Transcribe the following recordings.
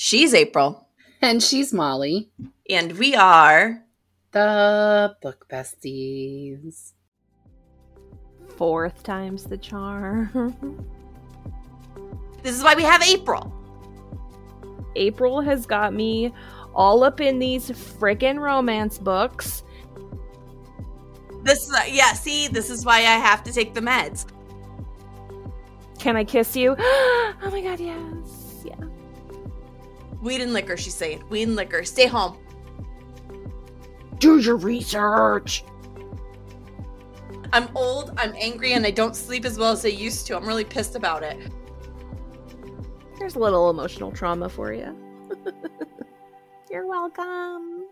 She's April. And she's Molly. And we are the Book Besties. Fourth time's the charm. this is why we have April. April has got me all up in these freaking romance books. This is, uh, yeah, see, this is why I have to take the meds. Can I kiss you? oh my god, yes. Yeah. Weed and liquor, she's saying. Weed and liquor. Stay home. Do your research. I'm old, I'm angry, and I don't sleep as well as I used to. I'm really pissed about it. Here's a little emotional trauma for you. You're welcome.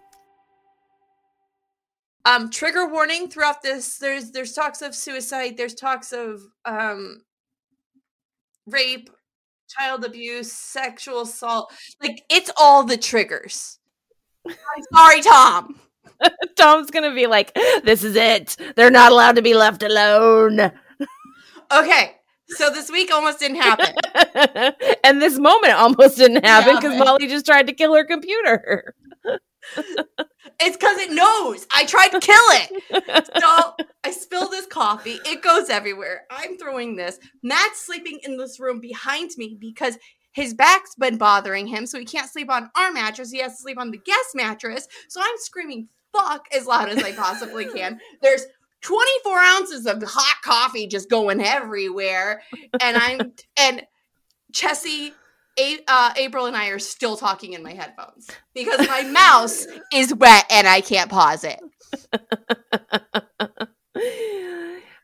Um, trigger warning throughout this. There's there's talks of suicide. There's talks of um, rape, child abuse, sexual assault. Like it's all the triggers. I'm sorry, Tom. Tom's gonna be like, "This is it. They're not allowed to be left alone." Okay, so this week almost didn't happen, and this moment almost didn't happen because yeah, Molly just tried to kill her computer. It's because it knows I tried to kill it. So I spill this coffee. It goes everywhere. I'm throwing this. Matt's sleeping in this room behind me because his back's been bothering him, so he can't sleep on our mattress. He has to sleep on the guest mattress. So I'm screaming fuck as loud as I possibly can. There's 24 ounces of hot coffee just going everywhere. And I'm, and Chessie, a- uh, April, and I are still talking in my headphones because my mouse is wet and I can't pause it.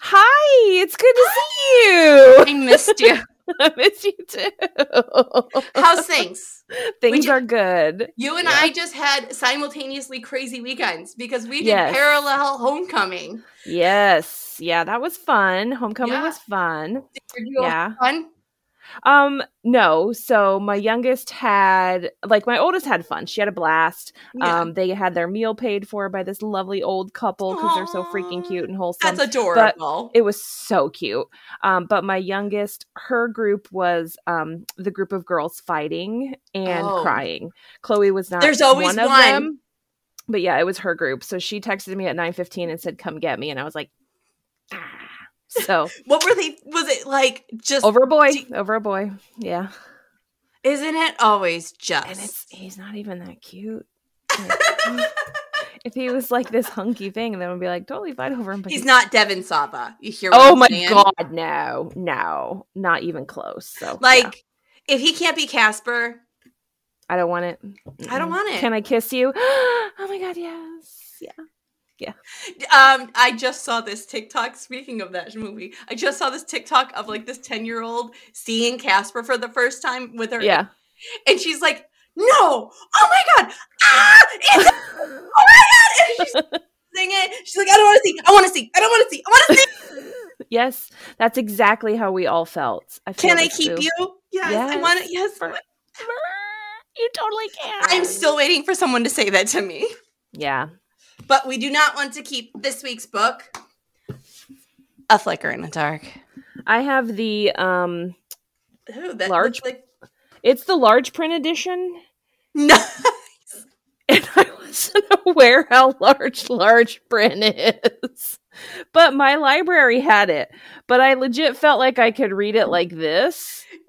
Hi, it's good to see you. I missed you. I miss you too. How's things? Things are good. You and yeah. I just had simultaneously crazy weekends because we did yes. parallel homecoming. Yes. Yeah, that was fun. Homecoming yeah. was fun. yeah. fun? Um, no. So my youngest had like my oldest had fun. She had a blast. Yeah. Um, they had their meal paid for by this lovely old couple because they're so freaking cute and wholesome. That's adorable. But it was so cute. Um, but my youngest, her group was um the group of girls fighting and oh. crying. Chloe was not. There's always one, one. them. But yeah, it was her group. So she texted me at nine fifteen and said, "Come get me," and I was like. Ah so what were they? Was it like just over a boy? over a boy. Yeah. Isn't it always just? And it's he's not even that cute. if he was like this hunky thing, then we'd be like totally fine over him. But he's, he's not Devon Sawa. You hear? oh my saying? god, no, no, not even close. So like, yeah. if he can't be Casper, I don't want it. I don't want it. Can I kiss you? oh my god, yes, yeah. Yeah. Um, I just saw this TikTok. Speaking of that movie, I just saw this TikTok of like this 10 year old seeing Casper for the first time with her. Yeah. And she's like, no, oh my God. Ah, it's, oh my God. And she's singing. She's like, I don't want to see. I want to see. I don't want to see. I want to see. yes. That's exactly how we all felt. I Can I keep too. you? Yes, yes. I want it. Yes. You totally can. I'm still waiting for someone to say that to me. Yeah. But we do not want to keep this week's book a flicker in the dark. I have the um Ooh, large like... it's the large print edition. Nice. And I wasn't aware how large large print is. But my library had it. But I legit felt like I could read it like this.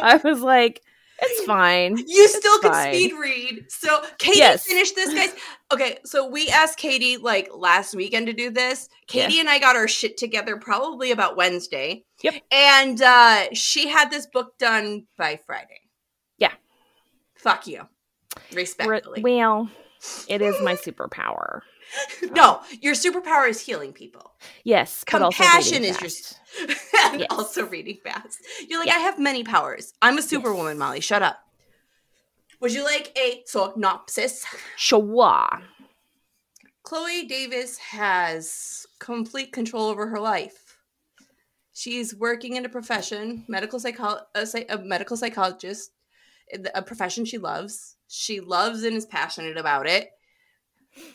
I was like, it's fine. You still it's can fine. speed read. So Katie yes. finished this, guys. Okay, so we asked Katie like last weekend to do this. Katie yeah. and I got our shit together probably about Wednesday. Yep. And uh she had this book done by Friday. Yeah. Fuck you. Respectfully. Well, it is my superpower. no, your superpower is healing people. Yes, compassion is your and yes. also reading fast. You're like, yeah. I have many powers. I'm a superwoman, yes. Molly. Shut up. Would you like a synopsis? Sure. Chloe Davis has complete control over her life. She's working in a profession, medical psycho- a, a medical psychologist, a profession she loves. She loves and is passionate about it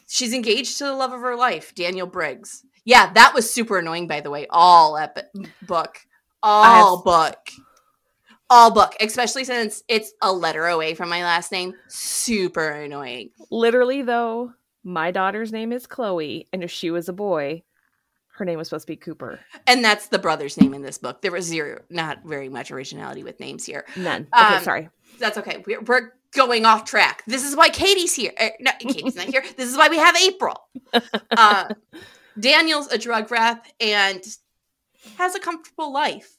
She's engaged to the love of her life, Daniel Briggs. Yeah, that was super annoying, by the way. All epic book, all have, book. all book, especially since it's a letter away from my last name. Super annoying. Literally, though, my daughter's name is Chloe, and if she was a boy, her name was supposed to be Cooper. And that's the brother's name in this book. There was zero, not very much originality with names here. None. Okay, Um, sorry. That's okay. We're, we're going off track. This is why Katie's here. Er, no, Katie's not here. This is why we have April. Uh, Daniel's a drug rep and has a comfortable life.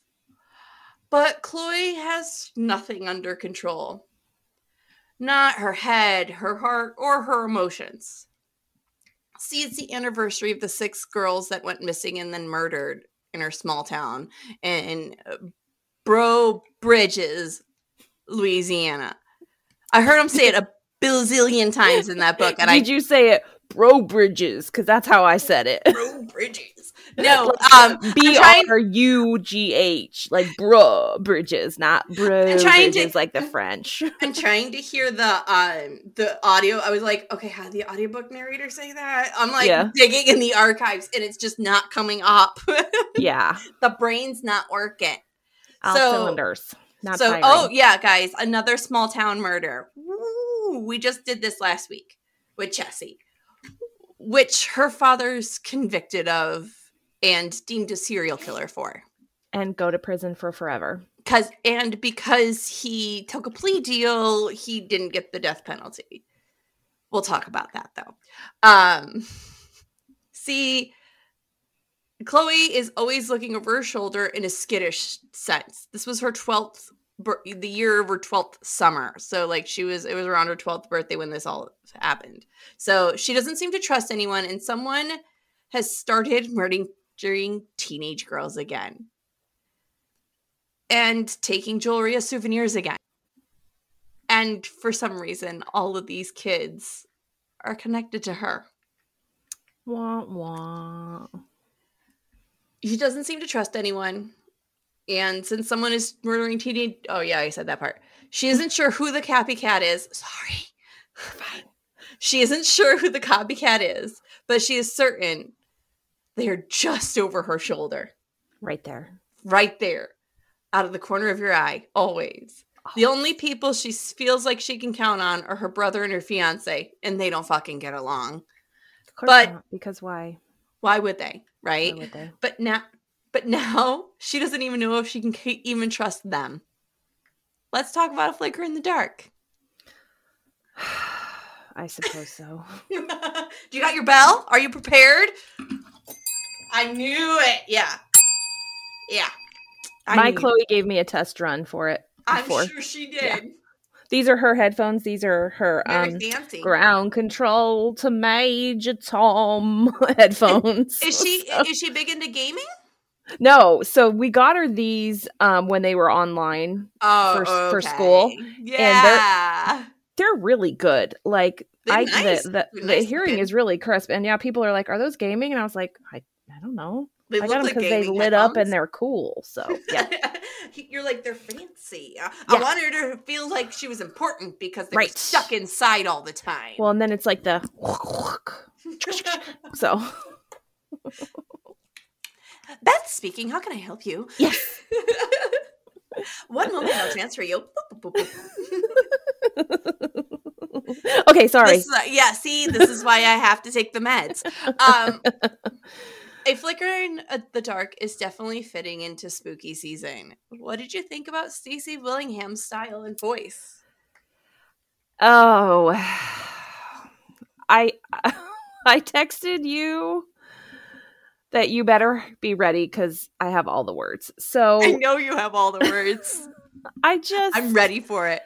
But Chloe has nothing under control. Not her head, her heart, or her emotions. See, it's the anniversary of the six girls that went missing and then murdered in her small town in Breaux Bridges, Louisiana. I heard him say it a bilzillion times in that book, and I Did you say it, bro bridges? Because that's how I said it. Bro Bridges. No, um, B R U G H, like bro bridges, not bro I'm trying to- bridges, like the French. I'm trying to hear the um the audio. I was like, okay, how did the audiobook narrator say that? I'm like Yeah. digging in the archives, and it's just not coming up. yeah, the brain's not working. all So- cylinders. Not so, firing. oh yeah, guys, another small town murder. Woo, we just did this last week with Jessie, which her father's convicted of and deemed a serial killer for. and go to prison for forever. Cause and because he took a plea deal, he didn't get the death penalty. We'll talk about that though. Um see Chloe is always looking over her shoulder in a skittish sense. This was her 12th the year of her 12th summer. So like she was it was around her 12th birthday when this all happened. So she doesn't seem to trust anyone and someone has started murdering teenage girls again and taking jewelry as souvenirs again. And for some reason, all of these kids are connected to her. Wah wah. She doesn't seem to trust anyone. And since someone is murdering teenage oh yeah, I said that part. She isn't sure who the copycat is. Sorry. Fine. She isn't sure who the copycat is, but she is certain they're just over her shoulder. Right there. right there out of the corner of your eye always the oh. only people she feels like she can count on are her brother and her fiance and they don't fucking get along Of course But- not, because why? why would they right? But now but now she doesn't even know if she can even trust them. Let's talk about a flicker in the dark. I suppose so. do you got your bell? Are you prepared? I knew it. Yeah. Yeah. I My Chloe gave me a test run for it. i'm sure she did. Yeah. These are her headphones. These are her um ground control to Major Tom headphones. Is she So- is she big into gaming? no, so we got her these um when they were online. Oh, For- for school. Yeah. They're really good. Like They're I nice. the the, the nice hearing looking. is really crisp. And yeah, people are like, "Are those gaming?" And I was like, "I I don't know. They I got them like because they lit up and they're cool." So yeah, You're like they're fancy. I- Yeah. I wanted her to feel like she was important because they Right. stuck inside all the time. well, and then it's like the so Beth speaking. How can I help you? yes. One moment, I'll transfer you. okay, sorry. This is- yeah, see, this is why I have to take the meds. Um, a flicker in the dark is definitely fitting into spooky season. What did you think about Stacy Willingham's style and voice? Oh, I I texted you that you better be ready because I have all the words. So I know you have all the words. I just I'm ready for it.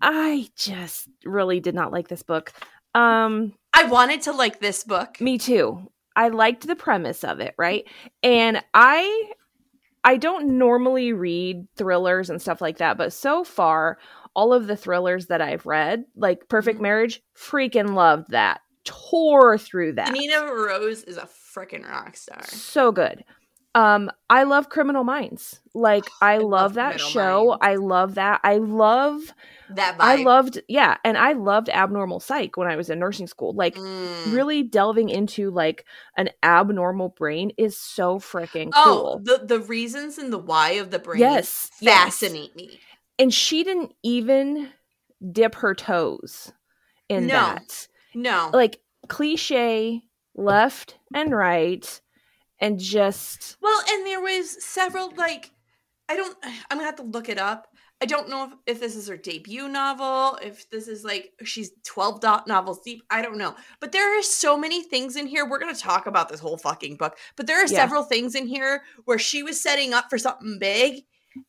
I just really did not like this book. Um, I wanted to like this book. me too. I liked the premise of it, right? And I I don't normally read thrillers and stuff like that, but so far all of the thrillers that I've read, like Perfect Mhm. Marriage, freaking loved that. Tore through that. Nina Rose is a freaking rock star. so good. Um, I love Criminal Minds. Like I, I love, love that show. Minds. I love that. I love That vibe. I loved yeah, and I loved abnormal psych when I was in nursing school. Like Mm. really delving into like an abnormal brain is so freaking Oh, cool. the the reasons and the why of the brain Yes, yes. fascinate me. And she didn't even dip her toes in No. that. No, Like cliche left and right and just well, and there was several like I don't. I'm gonna have to look it up. I don't know if, if this is her debut novel, if this is like she's 12 dot novels deep. I don't know. But there are so many things in here. We're to talk about this whole fucking book. But there are Yeah. several things in here where she was setting up for something big.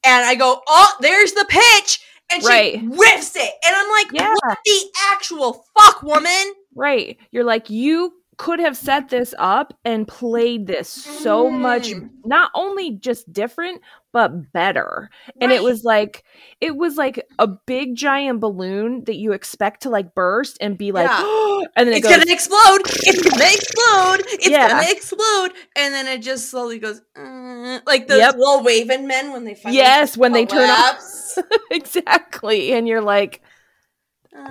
And I go, oh, there's the pitch. And she Right. whiffs it. And I'm like, Yeah. what the actual fuck, woman? right. You're like you could have set this up and played this so much Mm. not only just different but better. and it was like it was like a big giant balloon that you expect to like burst and be like Yeah. and then it it's goes gonna explode. It's gonna explode. It's Yeah. gonna explode. And then it just slowly goes uh, like those Yep. little waving men when they yes when they turn up exactly and you're like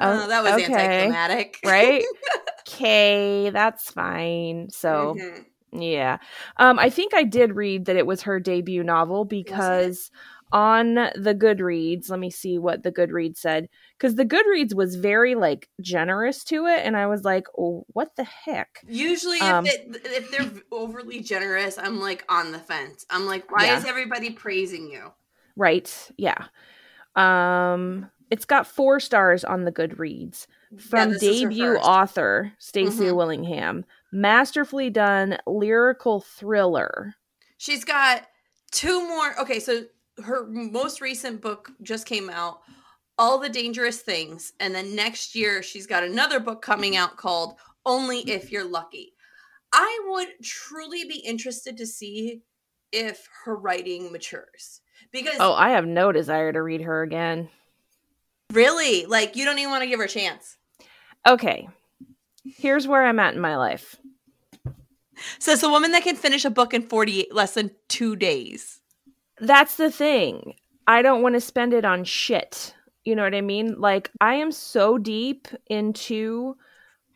Oh, that was okay. anticlimactic, right okay that's fine so Mhm. yeah um i think i did read that it was her debut novel because on the goodreads let me see what the goodreads said because the goodreads was very like generous to it and i was like oh what the heck Usually, Um, if it, if they're overly generous, I'm like on the fence. I'm like, why Yeah. is everybody praising you? Right. Yeah. Um it's got 4 stars on the Goodreads from her debut author Stacy Mhm. Willingham. Masterfully done lyrical thriller. She's got two more. Okay, so her most recent book just came out, All the Dangerous Things. And then next year, she's got another book coming out called Only If You're Lucky. I would truly be interested to see if her writing matures. Because Oh, I have no desire to read her again. Really, like, you don't even want to give her a chance. Okay. Here's where I'm at in my life. Says the woman that can finish a book in 48 less than two days. That's the thing. I don't want to spend it on shit. You know what I mean? Like I am so deep into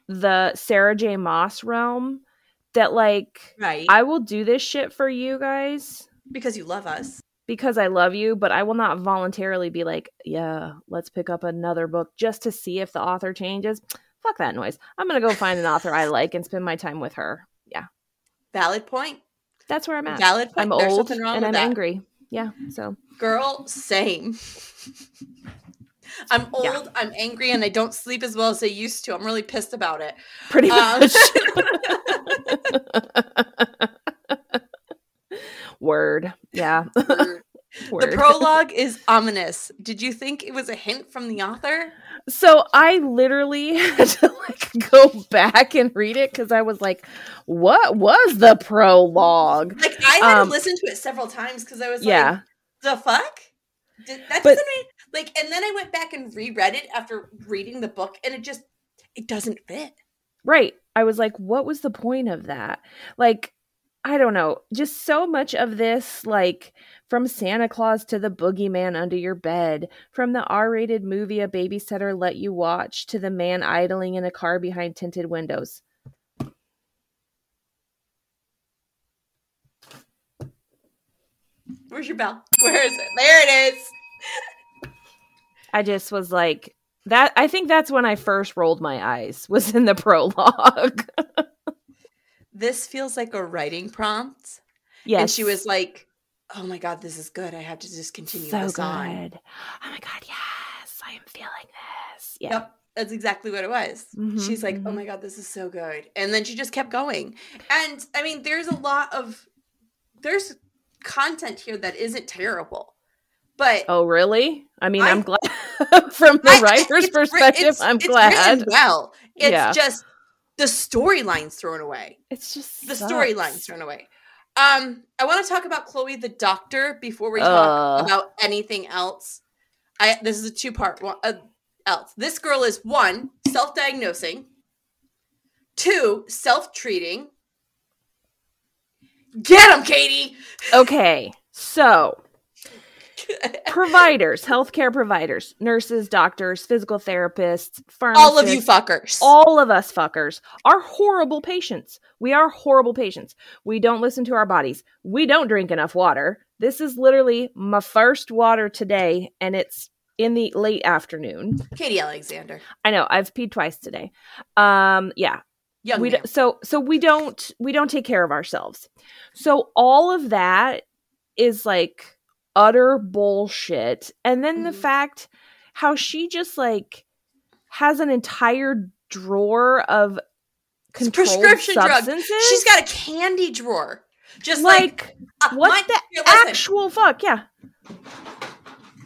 the Sarah J Maas realm that like Right. I will do this shit for you guys because you love us. Because I love you, but I will not voluntarily be like, yeah, let's pick up another book just to see if the author changes. Fuck that noise. I'm going to go find an author I like and spend my time with her. Yeah. Valid point. That's where I'm at. Valid point. I'm There's old and with I'm that. angry. Yeah. So, Girl, same. I'm old, Yeah. I'm angry, and I don't sleep as well as I used to. I'm really pissed about it. pretty Um, much. Word. Yeah. the Word. prologue is ominous. Did you think it was a hint from the author? so I literally had to like go back and read it because I was like, what was the prologue? Like I had Um, to listen to it several times because I was Yeah. like, "The fuck." Did, that But- doesn't mean like. And then I went back and reread it after reading the book, and it just it doesn't fit. Right. I was like, what was the point of that? Like, I don't know. Just so much of this, like, from Santa Claus to the boogeyman under your bed, from the R rated movie a babysitter let you watch to the man idling in a car behind tinted windows. Where's your bell? Where is it? There it is. I just was like, that. I think that's when I first rolled my eyes, was in the prologue. This feels like a writing prompt. yes. And she was like, "Oh my god, this is good. I have to just continue so this good. on." Oh my God. Yes. I am feeling this. Yeah. Yep, that's exactly what it was. Mhm, She's like, "Oh mhm. my god, this is so good," and then she just kept going. And I mean, there's a lot of there's content here that isn't terrible, but Oh, really? I mean, I- am glad from the I- writer's perspective. it's- I'm it's glad. well. It's Yeah. just the storyline's thrown away. It's just The storyline's thrown away. Um, I want to talk about Chloe the doctor before we talk Ugh. about anything else. I this is a two part one. Uh, else, this girl is one self diagnosing, two self treating, Get him, Katie. Okay, so providers, healthcare providers, nurses, doctors, physical therapists, pharmacists, All of you fuckers. all of us fuckers are horrible patients. We are horrible patients. We don't listen to our bodies. We don't drink enough water. This is literally my first water today, and it's in the late afternoon. Katie Alexander. I know I've peed twice today. Um, yeah, Young we d- so so we don't we don't take care of ourselves so all of that is like utter bullshit and then the Mhm. fact how she just like has an entire drawer of prescription drugs. She's got a candy drawer. Just like, like uh, what my- the here, actual fuck yeah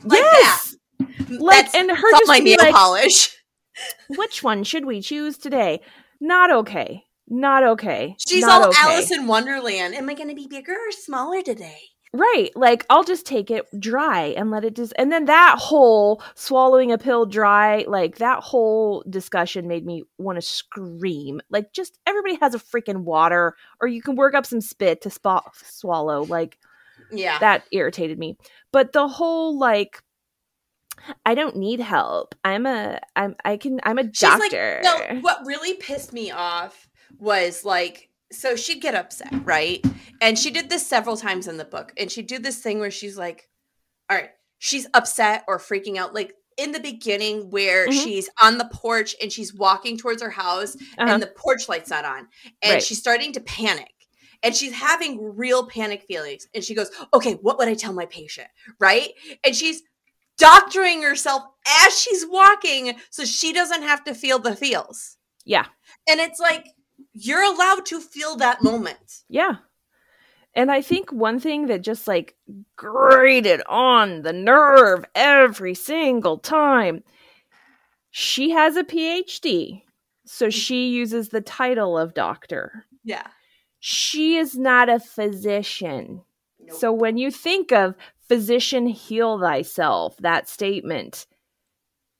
like yes that. like That's- and her just my nail like polish. which one should we choose today not okay not okay She's not all okay. Alice in Wonderland. Am I going to be bigger or smaller today? Right. Like I'll just take it dry and let it just and then that whole swallowing a pill dry, like that whole discussion made me want to scream. Like just everybody has a freaking water or you can work up some spit to spot swallow. Like Yeah. that irritated me. But the whole like I don't need help. I'm a I'm I can I'm a She's doctor. like, no, what really pissed me off was like, so she'd get upset, right? And she did this several times in the book. And she'd do this thing where she's like, all right, she's upset or freaking out. Like in the beginning, where Mhm. she's on the porch and she's walking towards her house Uh-huh. and the porch light's not on. And Right. she's starting to panic. And she's having real panic feelings. And she goes, okay, what would I tell my patient? Right? And she's doctoring herself as she's walking so she doesn't have to feel the feels. yeah. And it's like, you're allowed to feel that moment. Yeah. And I think one thing that just like grated on the nerve every single time, she has a PhD. So mm. she uses the title of doctor. Yeah. She is not a physician. Nope. So when you think of physician heal thyself, that statement,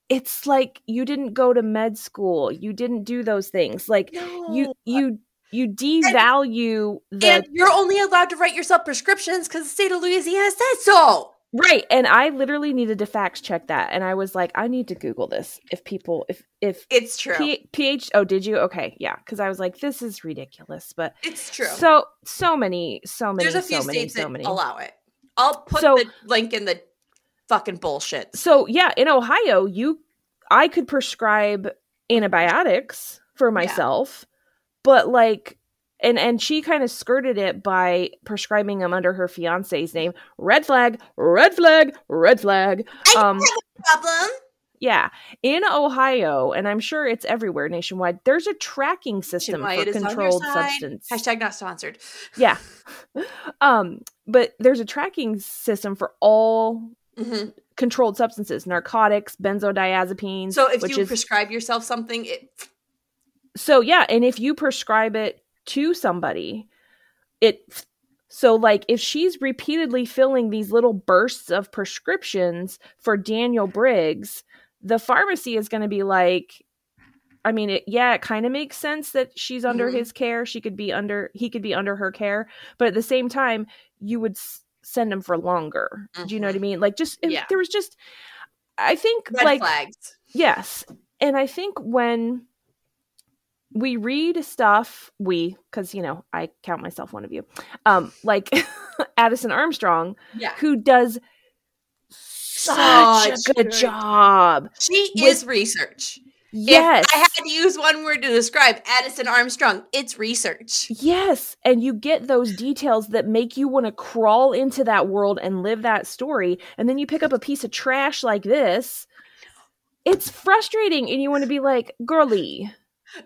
it's like you didn't go to med school. You didn't do those things. Like you No. you you devalue the and you're only allowed to write yourself prescriptions because the state of Louisiana says so. right and i literally needed to fact check that and i was like i need to google this if people if if It's true. P- ph oh did you okay yeah because i was like this is ridiculous but it's true. so so many so many There's a few so many states so that many allow it. I'll put So- the link in the fucking bullshit. so yeah in ohio you i could prescribe antibiotics for myself but like and and she kind of skirted it by prescribing them under her fiance's name red flag red flag red flag um Problem. yeah in ohio and i'm sure it's everywhere nationwide there's a tracking system Nationwide for is on your controlled substance Hashtag not sponsored. yeah um but there's a tracking system for all hmm controlled substances narcotics benzodiazepines So if you is prescribe yourself something, it so yeah and if you prescribe it to somebody it so like if she's repeatedly filling these little bursts of prescriptions for daniel briggs the pharmacy is going to be like i mean it, yeah it kind of makes sense that she's under Mhm. his care she could be under he could be under her care but at the same time you would send them for longer do you know what i mean like just Yeah. there was just i think red like flags. Yes. And I think when we read stuff, we, because, you know, I count myself one of you, um, like Addison Armstrong, Yeah. who does such, Such a good, good- job. She With- is research. Yes. If I had to use one word to describe Addison Armstrong, it's research. Yes, and you get those details that make you want to crawl into that world and live that story. And then you pick up a piece of trash like this. It's frustrating, and you want to be like, girly.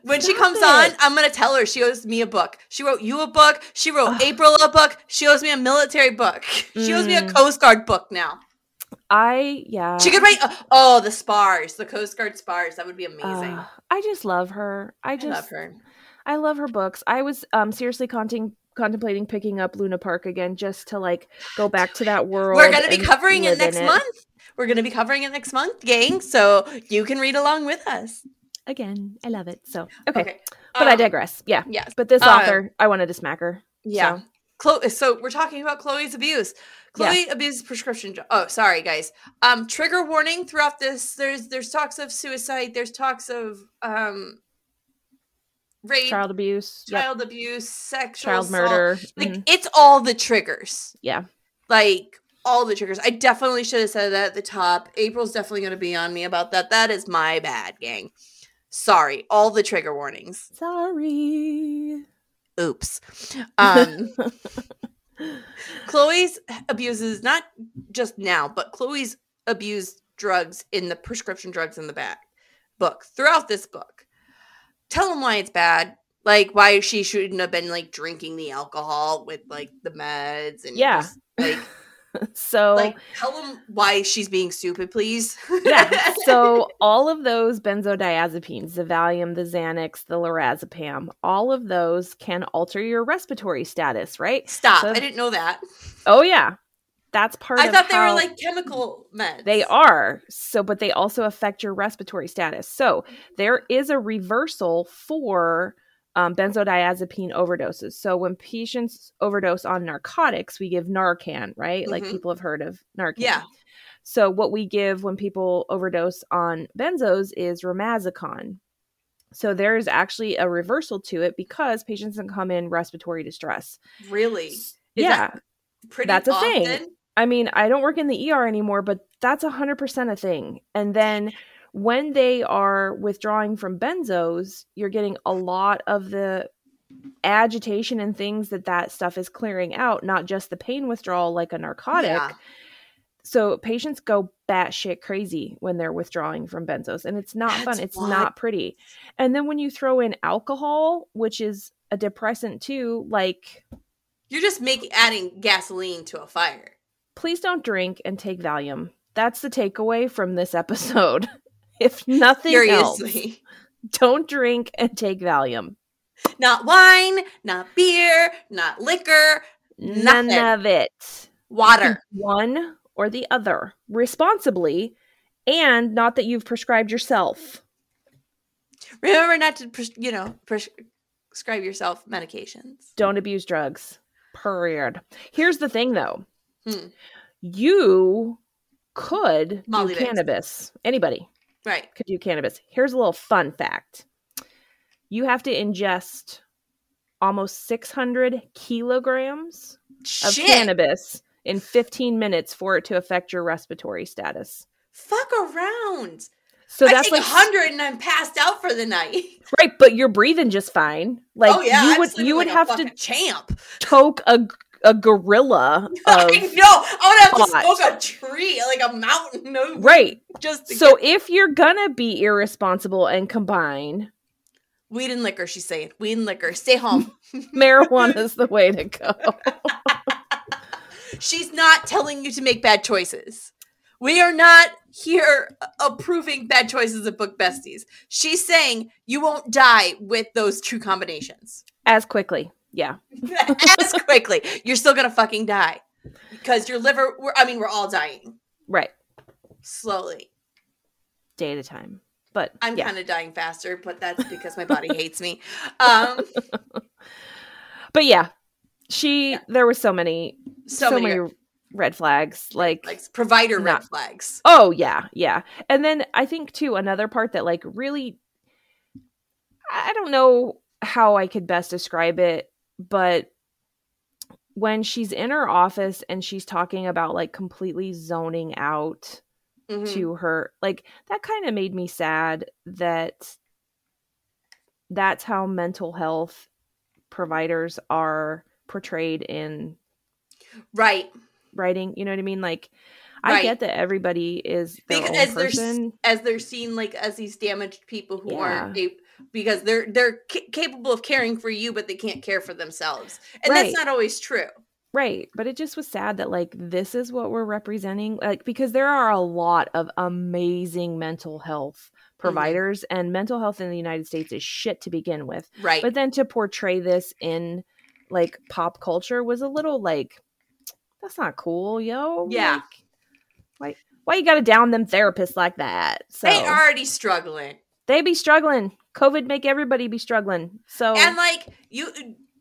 When she comes on. I'm gonna tell her she owes me a book. She wrote you a book. She wrote Ugh. April a book. She owes me a military book. She owes me a Mm. Coast Guard book now. I, yeah. She could write. Uh, oh, the spars, the Coast Guard spars. That would be amazing. Uh, I just love her. I I just love her. I love her books. I was um seriously conting- contemplating picking up Luna Park again just to like go back to that world. We're gonna be covering it next month. We're gonna be covering it next month, gang. So you can read along with us. again. I love it. So okay, Okay, but I Um, digress. Yeah, Yes. but this Uh, author, I wanted to smack her. Yeah. So, Chloe. So we're talking about Chloe's abuse. Yeah. Chloe abuses prescription. dr- Oh, sorry, guys. Um, trigger warning throughout this. There's there's talks of suicide. There's talks of um, rape, child abuse, yep, child abuse, sexual child assault. murder. Like mhm, it's all the triggers. Yeah. Like all the triggers. I definitely should have said that at the top. April's definitely going to be on me about that. That is my bad, gang. Sorry. All the trigger warnings. Sorry. Oops. Um, Chloe's abuses not just now, but Chloe's abused drugs in the prescription drugs in the back book throughout this book. Tell them why it's bad. Like why she shouldn't have been like drinking the alcohol with like the meds and Yeah. just, like so like tell them why she's being stupid, please. yeah. So all of those benzodiazepines, the Valium, the Xanax, the lorazepam, all of those can alter your respiratory status, right? stop. So- I didn't know that. Oh yeah. That's part I thought they were like chemical meds. They are. So, but they also affect your respiratory status. So, there is a reversal for um, benzodiazepine overdoses. So, when patients overdose on narcotics, we give Narcan, right? Like Mhm. people have heard of Narcan. Yeah. So, what we give when people overdose on benzos is Romazicon. So, there is actually a reversal to it because patients can come in respiratory distress. Really. Is yeah. that pretty That's a often? thing. I mean, I don't work in the ER anymore, but that's a 100% a thing. And then when they are withdrawing from benzos, you're getting a lot of the agitation and things that that stuff is clearing out, not just the pain withdrawal like a narcotic. Yeah. So patients go batshit crazy when they're withdrawing from benzos, and it's not fun. It's why- not pretty. And then when you throw in alcohol, which is a depressant too, like You're just making adding gasoline to a fire. please don't drink and take Valium. That's the takeaway from this episode. if nothing else, don't drink and take Valium. Not wine, not beer, not liquor, None of it. water. One or the other responsibly, and not that you've prescribed yourself. Remember not to, pres- you know, pres- prescribe yourself medications. Don't abuse drugs. Period. Here's the thing though. Hmm. You could Molly do cannabis. Anybody Right. could do cannabis. Here's a little fun fact. You have to ingest almost 600 kilograms of Shit. cannabis in 15 minutes for it to affect your respiratory status. Fuck around. So I that's like 100 and I'm passed out for the night. right, but you're breathing just fine. Like oh yeah, you would you would like have to champ. toke a a gorilla of I know. I would have to smoke a tree, like a mountain. No, right. Just So get- if you're gonna be irresponsible and combine, weed and liquor. She's saying weed and liquor. Stay home. marijuana is the way to go. She's not telling you to make bad choices. We are not here approving bad choices of book besties. She's saying you won't die with those two combinations As quickly. Yeah. as quickly. You're still gonna fucking die because your liver. We're, I mean, we're all dying Right. slowly. Day at a time. But I'm yeah. kind of dying faster, but that's because my body hates me. Um, but yeah. She Yeah. there were so many so, so, many, many, red red flags. Like, flags. provider red flags. oh yeah, yeah. And then I think too another part that like really I don't know how I could best describe it, but when she's in her office and she's talking about like completely zoning out Mhm. to her like that kind of made me sad that that's how mental health providers are portrayed in Right. writing you know what i mean like i Right. get that everybody is their Because as they're as they're seen like as these damaged people who aren't Yeah. Because they're they're ca- capable of caring for you but they can't care for themselves. And Right. that's not always true. Right. But it just was sad that like this is what we're representing like because there are a lot of amazing mental health Mm-hmm. providers and mental health in the united states is shit to begin with. Right. But then to portray this in like pop culture was a little like that's not cool yo. Yeah. Like, why why you gotta down them therapists like that? So they already struggling they be struggling covid make everybody be struggling so and like you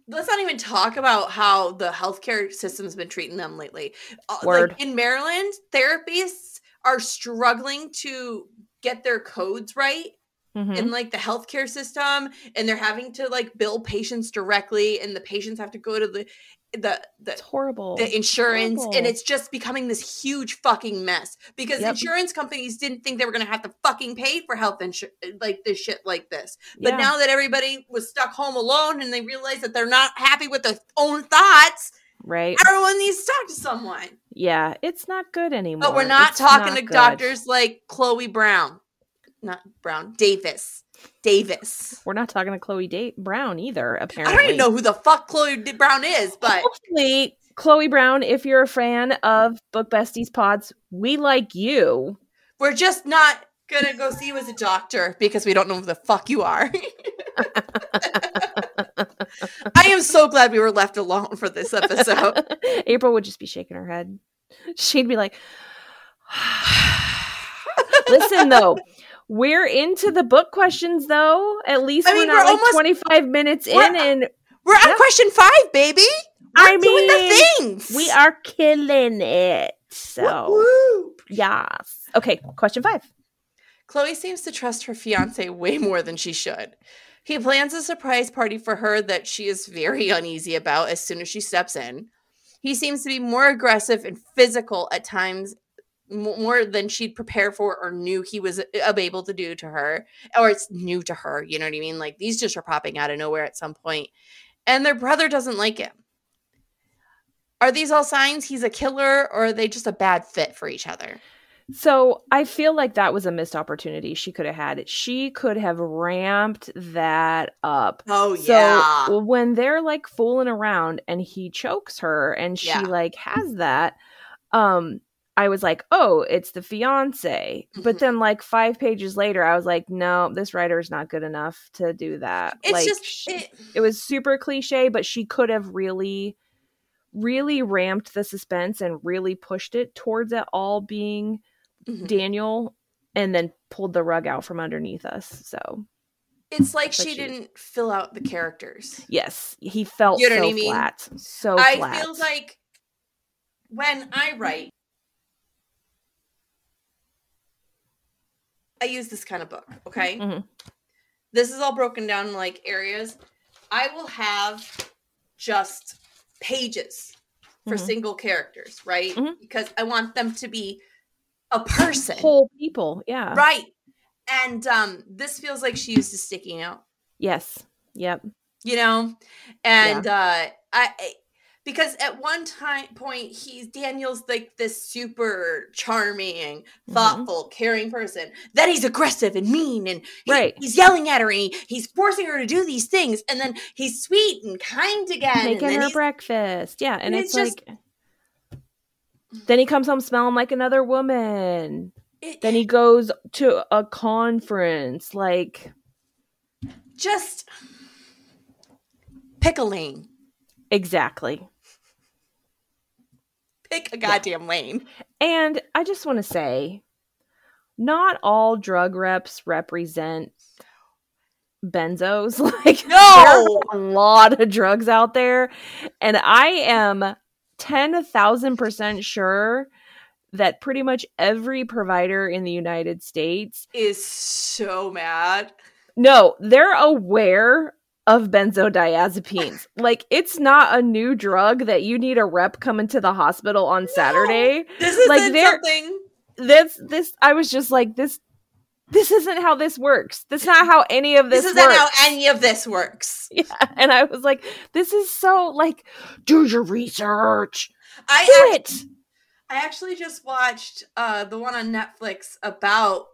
let's not even talk about how the healthcare system's been treating them lately. Uh, Word. Like in Maryland, therapists are struggling to get their codes right Mhm. in like the healthcare system and they're having to like bill patients directly and the patients have to go to the the the It's horrible. the insurance and horrible. it's just becoming this huge fucking mess because Yep. insurance companies didn't think they were going to have to fucking pay for health insurance like this shit like this but Yeah. now that everybody was stuck home alone and they realize that they're not happy with their own thoughts right? everyone needs to talk to someone Yeah, it's not good anymore. but we're not It's talking not to good. doctors like chloe brown not brown davis davis We're not talking to Chloe da- Brown either. Apparently. I don't even know who the fuck chloe D- brown is but Hopefully, Chloe Brown, if you're a fan of Book Besties Pods, we like you. We're just not gonna go see you as a doctor because we don't know who the fuck you are. I am so glad we were left alone for this episode. April would just be shaking her head. She'd be like, "Listen, though." We're into the book questions, though. At least I we're mean, we're like almost- 25 minutes in, and We're on Yep. question five, baby. We're I doing the mean, things. we are killing it. So, Woo-woo. yes. Okay, question five. Chloe seems to trust her fiance way more than she should. He plans a surprise party for her that she is very uneasy about as soon as she steps in. He seems to be more aggressive and physical at times, m- more than she'd prepare for or knew he was uh, able to do to her, or it's new to her. You know what I mean? Like these just are popping out of nowhere at some point. And their brother doesn't like him. Are these all signs he's a killer, or are they just a bad fit for each other? So I feel like that was a missed opportunity she could have had. She could have ramped that up. Oh yeah. So when they're like fooling around and he chokes her and she Yeah. like has that, um, I was like, oh, it's the fiance. But then like five pages later, I was like, no, this writer is not good enough to do that. it's like, just sh- it, it was super cliche, but she could have really, really ramped the suspense and really pushed it towards it all being Mhm. Daniel and then pulled the rug out from underneath us. So, it's like she she- didn't fill out the characters. yes, he felt You know so I mean? flat. So I flat. feel like when I write, I use this kind of book. Okay, Mhm. this is all broken down in like areas. I will have just pages for Mhm. single characters, right? Mhm. Because I want them to be a person, whole people. Yeah. right? And um, this feels like she used a sticky note. Yes. Yep. you know and uh I, I because at one time point he's daniel's like this super charming Mm-hmm. thoughtful caring person then he's aggressive and mean and he- Right. he's yelling at her and he, he's forcing her to do these things and then he's sweet and kind again and Making her breakfast. Yeah. And, and it's, it's just- like, then he comes home smelling like another woman. it- Then he goes to a conference. Like, just pick a lane exactly. Pick a goddamn lane And I just want to say, not all drug reps represent benzos. Like, No! there are a lot of drugs out there, and I am ten thousand percent sure that pretty much every provider in the United States, is so mad no, they're aware of benzodiazepines. like, it's not a new drug that you need a rep coming to the hospital on Saturday. this is Like, something this this I was just like this this isn't how this works. This is not how any of this, this, works. isn't how any of this works yeah. And I was like, this is so like do your research. I Do act- it. I actually just watched uh the one on Netflix about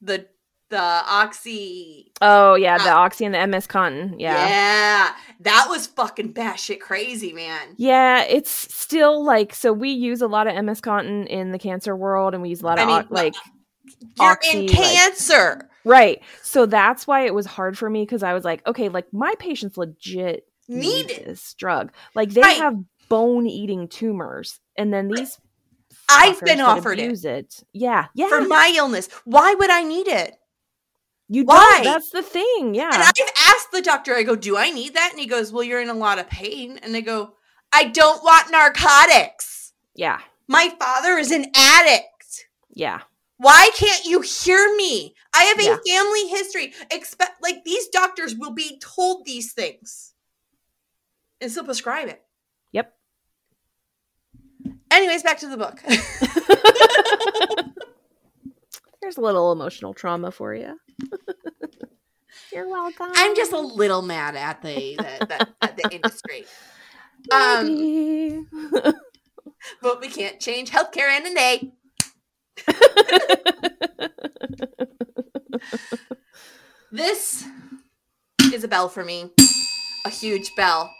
the the oxy Oh yeah, the Uh, oxy and the MS Contin. Yeah. yeah. that was fucking batshit crazy, man. Yeah, it's still like so we use a lot of MS Contin in the cancer world and we use a lot I of mean, ox- like You're Oxy, in like- cancer. right. So that's why it was hard for me cuz I was like, okay, like my patients legit need Need this drug. Like they Right. have bone eating tumors and then these I've been offered it it. Yeah, yeah. for my illness. Why would I need it? You Why? don't. That's the thing. Yeah. And I've asked the doctor, I go, Do I need that? And he goes, Well, you're in a lot of pain. And I go, I don't want narcotics. yeah. My father is an addict. Yeah. Why can't you hear me? I have a Yeah. family history. Expect like these doctors will be told these things and still prescribe it. Yep. Anyways, back to the book. There's a little emotional trauma for you. You're welcome. I'm just a little mad at the the, the, at the industry. Um, but we can't change healthcare in a day. This is a bell for me, a huge bell.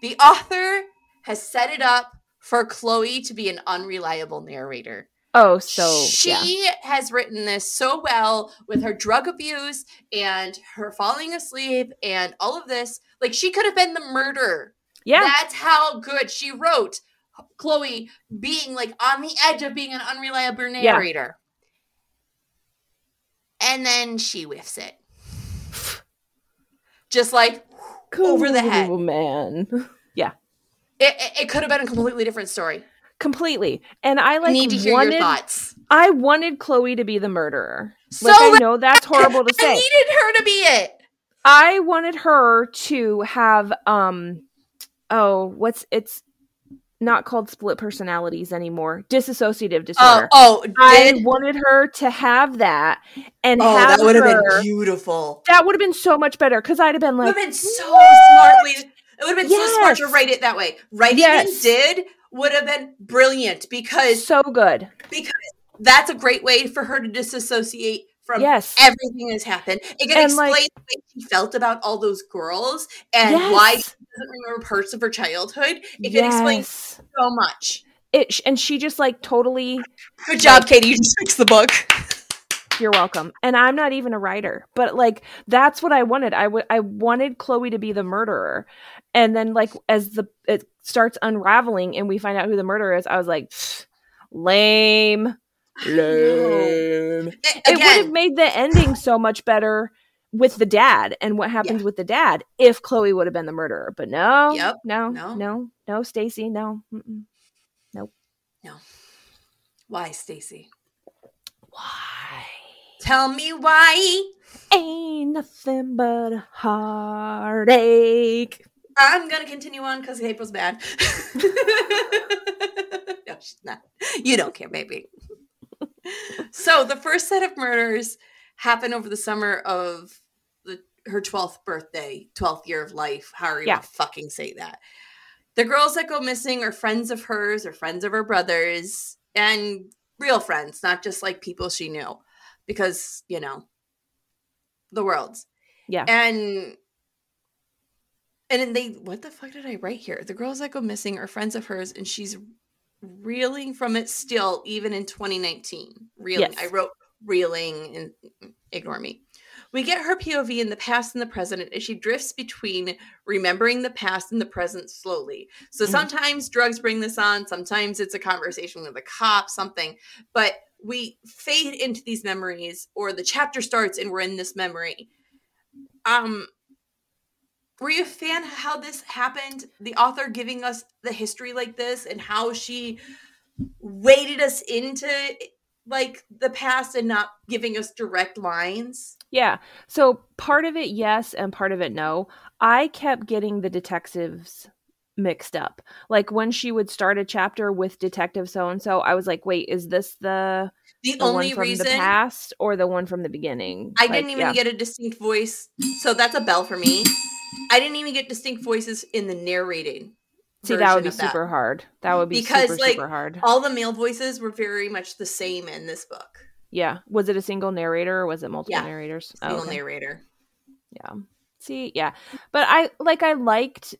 The author has set it up for Chloe to be an unreliable narrator. Oh, so she yeah. has written this so well with her drug abuse and her falling asleep and all of this. Like she could have been the murderer. Yeah. That's how good she wrote Chloe being like on the edge of being an unreliable Yeah. narrator. And then she whiffs it. Just like over the head. Cool, man. it, it, it could have been a completely different story. Completely. And I I like need to hear wanted your thoughts. I wanted Chloe to be the murderer. So Like I know that's horrible to say. I needed her to be it. I wanted her to have um oh, what's it's not called split personalities anymore. Dissociative Oh, disorder. oh, I did? wanted her to have that and Oh, that would have been beautiful. that would have been so much better because I'd have been It would have been so "What?" smartly. It would have been so smart to write it that way. Writing Yes. it did would have been brilliant because so good. because that's a great way for her to disassociate from Yes. everything that's happened. It can And, explain like- the way she felt about all those girls and why she doesn't remember parts of her childhood. It can explain so much. It and she just like totally Good job, Katie. You just fixed the book. You're welcome. And I'm not even a writer, but like that's what I wanted. I would I wanted Chloe to be the murderer. And then like as the it starts unraveling and we find out who the murderer is, I was like "Pfft, lame. Lame. It would have made the ending so much better with the dad and what happens with the dad if Chloe would have been the murderer. But no, Yep. no, No. no, no, no, Stacy, no. Mm-mm. why, Stacy? Why? Tell me why. Ain't nothing but a heartache. I'm gonna continue on because April's bad. no, she's not. You don't care, baby. so the first set of murders happened over the summer of the, her 12th birthday, 12th year of life. How are you Yeah. fucking say that? The girls that go missing are friends of hers or friends of her brothers and real friends, not just like people she knew. Because, you know, the world's. Yeah. And and then they what the fuck did I write here? The girls that go missing are friends of hers and she's reeling from it still even in 2019. Reeling. Yes. I wrote reeling and ignore me. We get her POV in the past and the present as she drifts between remembering the past and the present slowly. So Mhm. sometimes drugs bring this on, sometimes it's a conversation with a cop, something, but we fade into these memories or the chapter starts and we're in this memory. Um were you a fan how this happened? The author giving us the history like this and how she waded us into like the past and not giving us direct lines? Yeah. So part of it, yes, and part of it, no. I kept getting the detectives mixed up. Like when she would start a chapter with detective so and so, I was like, wait, is this the, The, the only one from reason the past or the one from the beginning? I Like, didn't even yeah. get a distinct voice, so that's a bell for me. I didn't even get distinct voices in the narrating. See, that would be super hard. That would be Because, super, like, super hard. All the male voices were very much the same in this book. yeah. Was it a single narrator or was it multiple Yeah. narrators? Oh, Single okay. narrator. Yeah. See, yeah. But I like I liked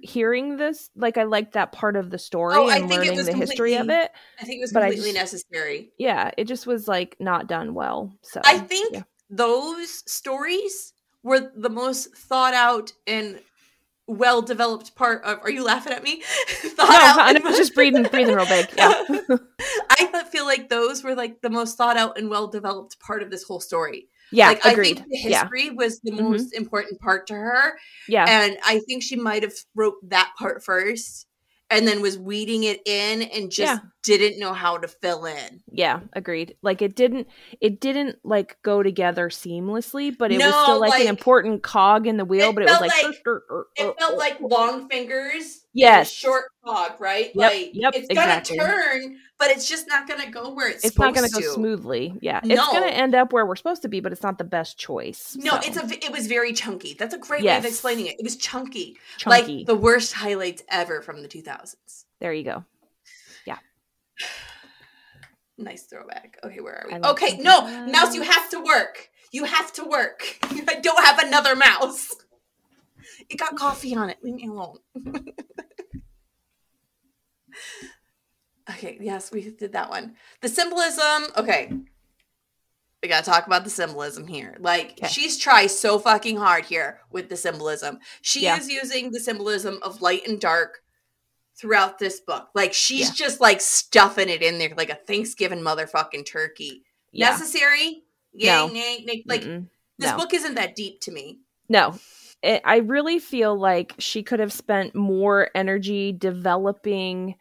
hearing this. Like I liked that part of the story Oh, I and learning was the history of it. I think it was completely just- necessary. Yeah, it just was like not done well. So I think yeah. those stories were the most thought out and well developed part of. Are you laughing at me? thought No, I and- was just breathing breathing real big. Yeah. I feel like those were like the most thought out and well developed part of this whole story. Yeah, like I think the yeah, history was the Mhm. most important part to her. yeah, And I think she might have wrote that part first and then was weeding it in and just Yeah. Didn't know how to fill in. yeah. Agreed. Like it didn't, it didn't like go together seamlessly, but it was still like, like- an important cog in the wheel. It But it was like, like- er, er, er, It felt like long fingers. Yes. Short cog, right? Yep, Like yep, it's exactly. gonna turn, but it's just not gonna go where it's, It's not going to go smoothly. Yeah, it's gonna end up where we're supposed to be, but it's not the best choice. No, so. it's a It was very chunky. That's a great way of explaining it. It was chunky, chunky. like the worst highlights ever from the 2000s. there you go. Nice throwback. Okay, where are we? I Okay, no, highlights. mouse, you have to work. You have to work. I don't have another mouse. It got coffee on it. Leave me alone. okay, yes, we did that one. The symbolism. Okay. We gotta talk about the symbolism here. Like, Okay. she's tried so fucking hard here with the symbolism. She Yeah. is using the symbolism of light and dark throughout this book. Like, she's Yeah. just like stuffing it in there like a Thanksgiving motherfucking turkey. Yeah. Necessary? Yay, No. nay, nay. Like, Mm-mm. this no. book isn't that deep to me. No. It, I really feel like she could have spent more energy developing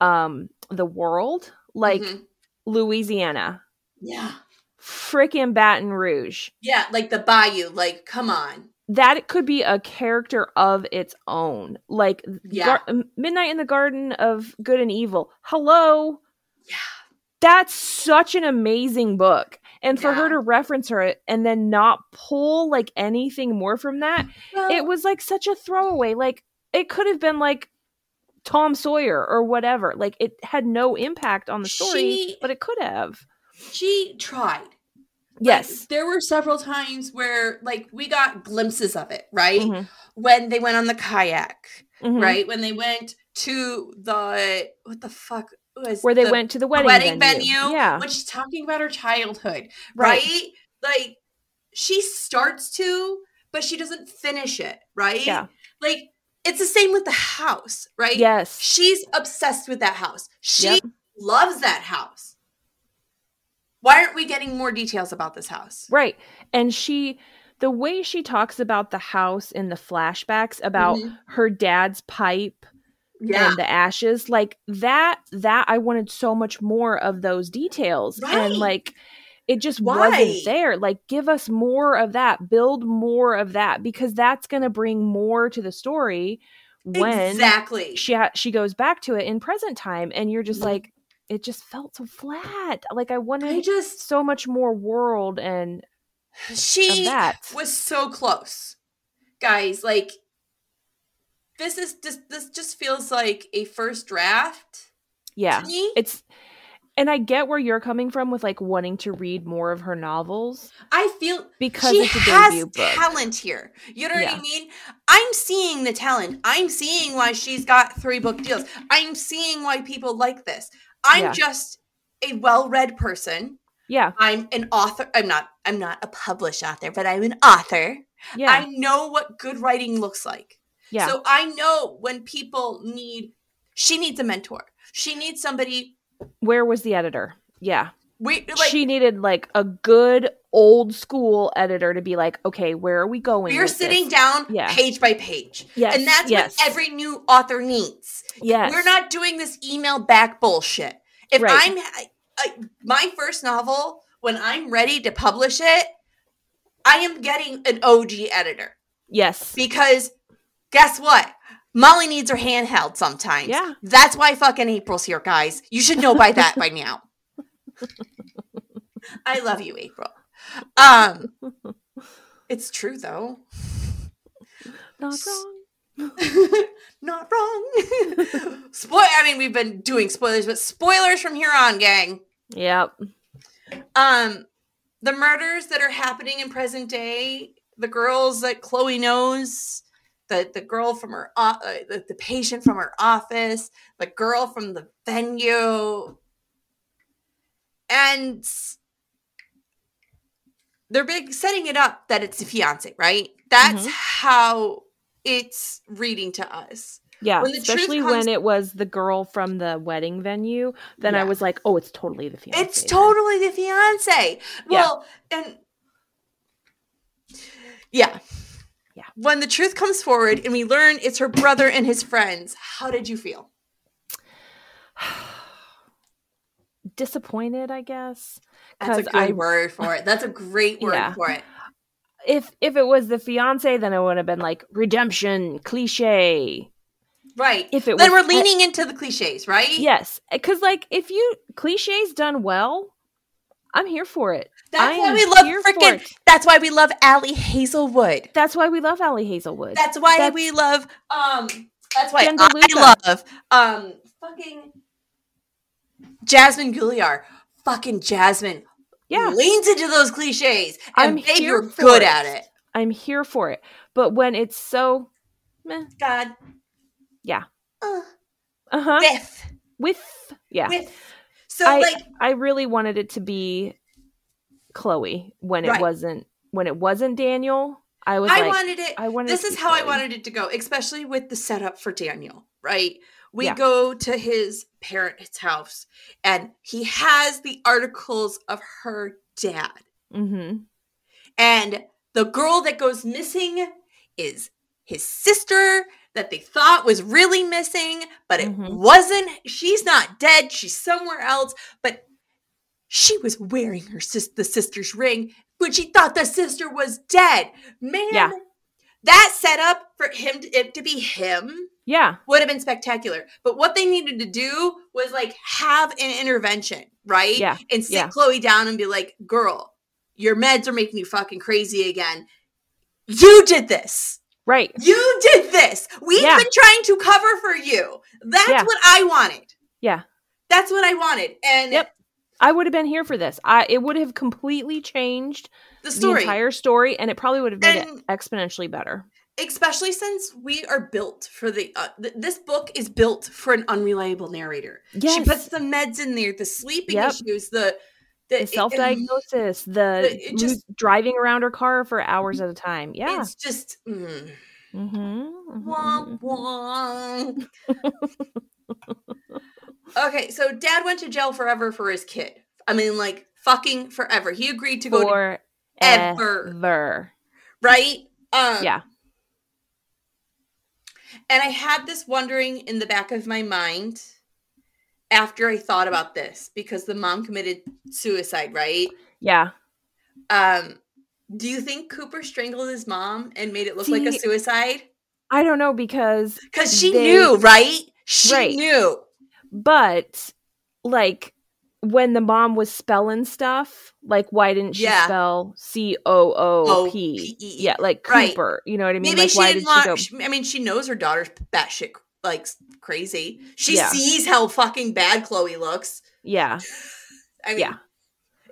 um the world like Mhm. Louisiana, yeah. frickin' Baton Rouge. Yeah, like the bayou. Like, come on. That could be a character of its own. Like Yeah. Gar- Midnight in the Garden of Good and Evil. Hello. Yeah. That's such an amazing book. And for her to reference her and then not pull like anything more from that, Well, it was like such a throwaway. Like it could have been like Tom Sawyer or whatever. Like it had no impact on the story, She- but it could have. she tried. Yes. Like, there were several times where, like, we got glimpses of it, right? Mhm, When they went on the kayak, mhm. right? When they went to the, what the fuck was Where they the went to the the wedding, wedding, venue. venue. Yeah. When she's talking about her childhood, Right. right? Like, she starts to, but she doesn't finish it, right? Yeah. Like, it's the same with the house, right? Yes. She's obsessed with that house. She Yep. loves that house. Why aren't we getting more details about this house? Right. And she the way she talks about the house in the flashbacks about Mhm. her dad's pipe Yeah. and the ashes, like that that I wanted so much more of those details. Right. And like it just Why? wasn't there. Like give us more of that. Build more of that because that's going to bring more to the story when exactly. she ha- she goes back to it in present time and you're just Mhm. like it just felt so flat. Like I wanted I just so much more world and she that. was so close. Guys, like this is just this just feels like a first draft Yeah. to me. It's and I get where you're coming from with like wanting to read more of her novels I feel because she it's a has talent here. You know what Yeah. I mean? I'm seeing the talent. I'm seeing why she's got three book deals. I'm seeing why people like this. I'm Yeah. just a well-read person. Yeah. I'm an author. I'm not I'm not a published author, but I'm an author. Yeah. I know what good writing looks like. yeah. So I know when people need she needs a mentor. She needs somebody where was the editor? Yeah. we like she needed like a good old school editor to be like, okay, where are we going? we're sitting this? down Yeah. page by page. Yes. and that's yes. what every new author needs. Yes. We're not doing this email back bullshit. If Right. I'm I, I, my first novel, when I'm ready to publish it, I am getting an OG editor Yes. because guess what? Molly needs her handheld sometimes. Yeah. That's why fucking April's here, guys. You should know by that by now. I love you, April. Um it's true though. Not wrong. Not wrong. Spoil I mean we've been doing spoilers, but spoilers from here on, gang. Yep. Um the murders that are happening in present day, the girls that Chloe knows, the the girl from her o- uh, the, the patient from her office, the girl from the venue, and they're big setting it up that it's a fiance, right? That's Mhm. how it's reading to us. Yeah. When Especially comes- when it was the girl from the wedding venue, then I was like, oh, it's totally the fiance. It's then. totally the fiance. Yeah. Well, and Yeah. Yeah. When the truth comes forward and we learn it's her brother and his friends, how did you feel? Disappointed, I guess. That's a good I- word for it. That's a great word Yeah. for it. If if it was the fiance, then it would have been like redemption, cliche. Right. If it then was we're leaning into the cliches, right? Yes, because like if you cliches done well, I'm here for it. That's I why we love freaking. That's why we love Ali Hazelwood. That's why we love Ali Hazelwood. That's why That's- we love. Um. That's why Jen I love. Um. Fucking. Jasmine Guillory. Fucking Jasmine. yeah, Leans into those cliches, and I'm babe, you're good it. at it. I'm here for it. But when it's so, meh, God. Yeah. Uh, uh huh, with, with yeah, With. So I like. I really wanted it to be Chloe when it Right. wasn't when it wasn't Daniel. I was I like, wanted it. I wanted. this is how I wanted it to go, especially with the setup for Daniel, right? We Yeah. go to his parents' house and he has the articles of her dad. Mhm. And the girl that goes missing is his sister that they thought was really missing, but it Mhm. wasn't. She's not dead, she's somewhere else, but she was wearing her sis- the sister's ring when she thought the sister was dead. Man, Yeah. That setup for him to, it to be him Yeah, would have been spectacular. But what they needed to do was like have an intervention, right? Yeah, And sit yeah. Chloe down and be like, girl, your meds are making you fucking crazy again. You did this. right. You did this. We've Yeah. been trying to cover for you. That's Yeah. what I wanted. Yeah. That's what I wanted. And Yep. I would have been here for this. I it would have completely changed the the entire story, and it probably would have made And- it exponentially better. especially since we are built for the, uh, th- this book is built for an unreliable narrator. She puts the meds in there, the sleeping Yep. issues, the, the, The self diagnosis, the it just- driving around her car for hours at a time. Yeah. It's just mm, Mm-hmm. womp womp. okay, so dad went to jail forever for his kid. I mean, like fucking forever. He agreed to go to For ever. ever. right. Um, Yeah. And I had this wondering in the back of my mind after I thought about this because the mom committed suicide, right? Yeah. Um, do you think Cooper strangled his mom and made it look like a suicide? I don't know because Because she they- knew, right? She Right. knew. But like when the mom was spelling stuff, like why didn't she Yeah. spell C O O P? Yeah, like Right. Cooper. You know what I mean? Maybe like she why didn't did want. she go? I mean, she knows her daughter's batshit like crazy. She Yeah. sees how fucking bad Chloe looks. yeah, I mean, Yeah.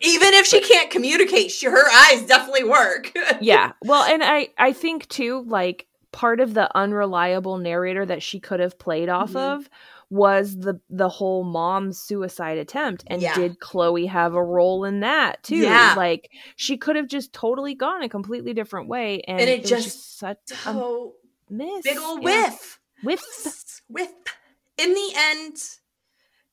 even if she can't communicate, she, her eyes definitely work. yeah. Well, and I I think too like part of the unreliable narrator that she could have played off Mhm. of was the the whole mom suicide attempt and Yeah. did chloe have a role in that too Yeah. like she could have just totally gone a completely different way and, And it was just- such a miss big old Yeah. whiff. whiff In the end,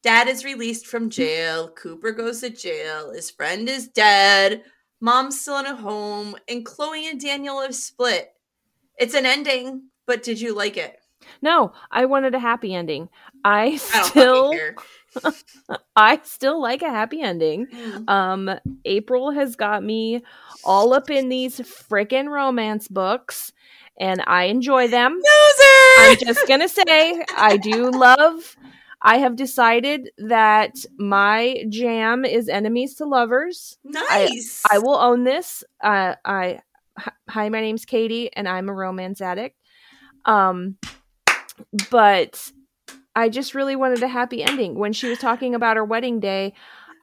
dad is released from jail. Cooper goes to jail. His friend is dead. Mom's still in a home. And Chloe and Daniel have split. It's an ending, but did you like it? no i wanted a happy ending i I still care. i still like a happy ending Mm. Um, April has got me all up in these freaking romance books, and I enjoy them. Loser! I'm just gonna say, I do love. I have decided that my jam is enemies to lovers. nice. I will own this. Uh, I hi, my name's Katie, and I'm a romance addict. Um, but I just really wanted a happy ending. When she was talking about her wedding day,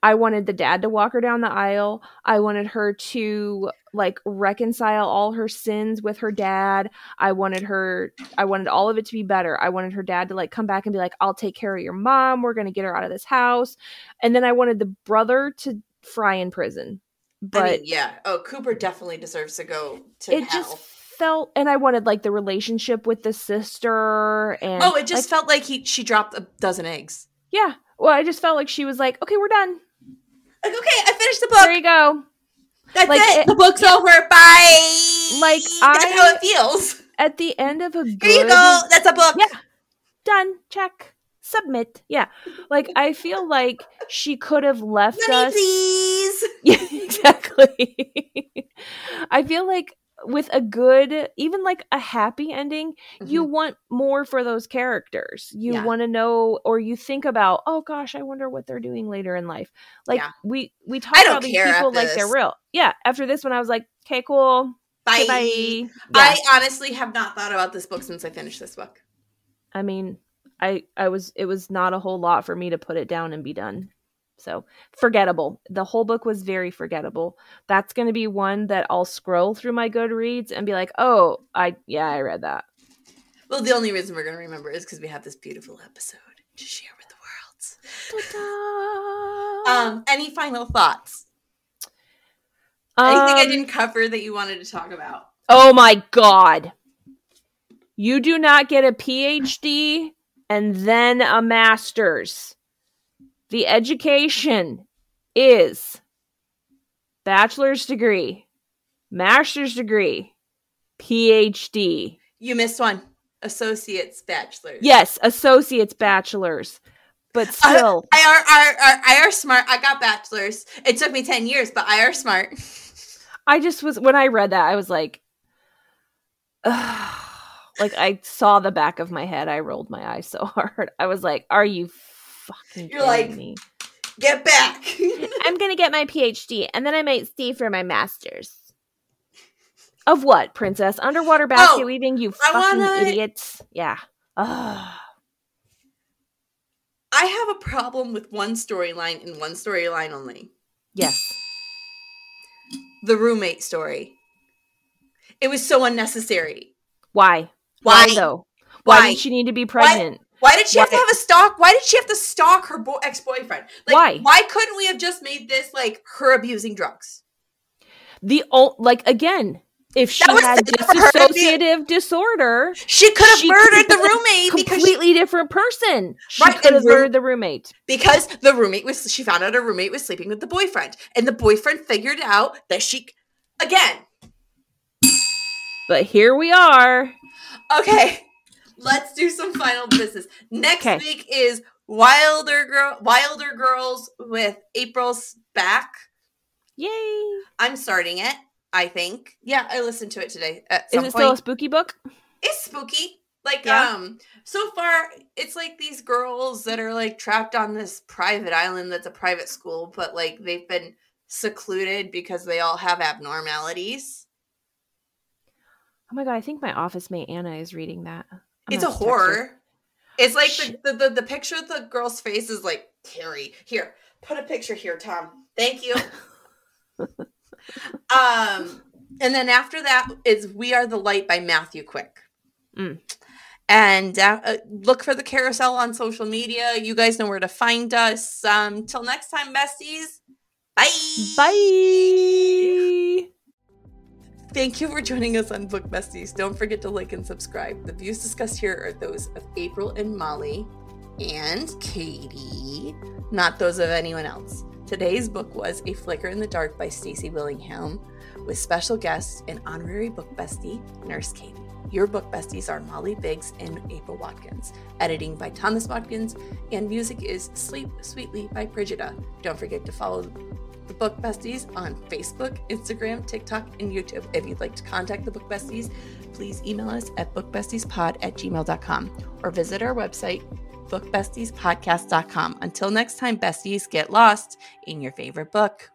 I wanted the dad to walk her down the aisle. I wanted her to like reconcile all her sins with her dad. I wanted her I wanted all of it to be better. I wanted her dad to like come back and be like, "I'll take care of your mom. We're going to get her out of this house." And then I wanted the brother to fry in prison. But I mean, yeah. Oh, Cooper definitely deserves to go to it hell. just felt and I wanted like the relationship with the sister and oh, it just like, felt like he she dropped a dozen eggs. yeah. Well, I just felt like she was like, "Okay, we're done. Like, okay, I finished the book. There you go." That's like, it. it- The book's over. Bye. Like, that's I- how it feels. At the end of a good Here you go. That's a book. Yeah. done, check, submit. Yeah. Like I feel like she could have left Money, us please. Yeah, exactly. I feel like with a good, even like a happy ending, you want more for those characters. You Mm-hmm. Yeah. want to know, or you think about, oh gosh, I wonder what they're doing later in life. Like Yeah. we we talk about these people like they're real. Yeah. After this one, I was like, okay, cool. Bye. bye. Yeah. I honestly have not thought about this book since I finished this book. I mean, I I was it was not a whole lot for me to put it down and be done. So forgettable. The whole book was very forgettable. That's going to be one that I'll scroll through my Goodreads and be like, "Oh, I yeah, I read that." Well, the only reason we're going to remember is because we have this beautiful episode to share with the world. Um, any final thoughts? Anything I Um, didn't cover that you wanted to talk about? Oh my god. You do not get a PhD and then a master's. The education is bachelor's degree, master's degree, PhD. You missed one. Associate's bachelor's. Yes, associate's bachelor's. But still, I are, are, are, I are smart. I got bachelor's. It took me 10 years, but I are smart. I just was when I read that, I was like, like I saw the back of my head. I rolled my eyes so hard. I was like, "Are you fucking You're like- me?" Get back. I'm gonna get my PhD, and then I might stay for my master's. Of what, princess? Underwater oh, basket Oh, weaving? You I fucking wanna- idiots! Yeah. Ugh. I have a problem with one storyline and one storyline only yes. the roommate story. It was so unnecessary. Why? Why? though? Why, Why? did she need to be pregnant? Why did she have to have a stalk? Why did she have to stalk her bo- ex boyfriend? Like, Why? Why couldn't we have just made this like her abusing drugs? The old, like again, if she had dissociative disorder, She could have murdered the roommate because she, completely different person. She Right, could have murdered the roommate. because the roommate was she found out her roommate was sleeping with the boyfriend, and the boyfriend figured out that she again. But here we are. Okay, let's do some final business. Next 'Kay. week is Wilder Girl Wilder Girls with April's back. Yay! I'm starting it. I think. Yeah, I listened to it today. At Is it point. still a spooky book? it's spooky. Like Yeah. um so far it's like these girls that are like trapped on this private island that's a private school but like they've been secluded because they all have abnormalities. Oh my god, I think my office mate Anna is reading that. I'm it's a horror. It's like the, the, the the picture of the girl's face is like Terry. Here, put a picture here, Tom. Thank you. um and then after that is We Are the Light by Matthew Quick. Mm. And uh, uh, look for the carousel on social media. You guys know where to find us. Um, till next time, besties. Bye. Bye. Thank you for joining us on Book Besties. Don't forget to like and subscribe. The views discussed here are those of April and Molly and Katie, not those of anyone else. Today's book was A Flicker in the Dark by Stacy Willingham, with special guest and honorary book bestie, Nurse Katie. Your book besties are Molly Biggs and April Watkins. Editing by Thomas Watkins, and music is Sleep Sweetly by Brigida. Don't forget to follow the Book Besties on Facebook, Instagram, TikTok, and YouTube. If you'd like to contact the Book Besties, please email us at bookbestiespod at gmail.com or visit our website, bookbestiespodcast.com. Until next time, besties, get lost in your favorite book.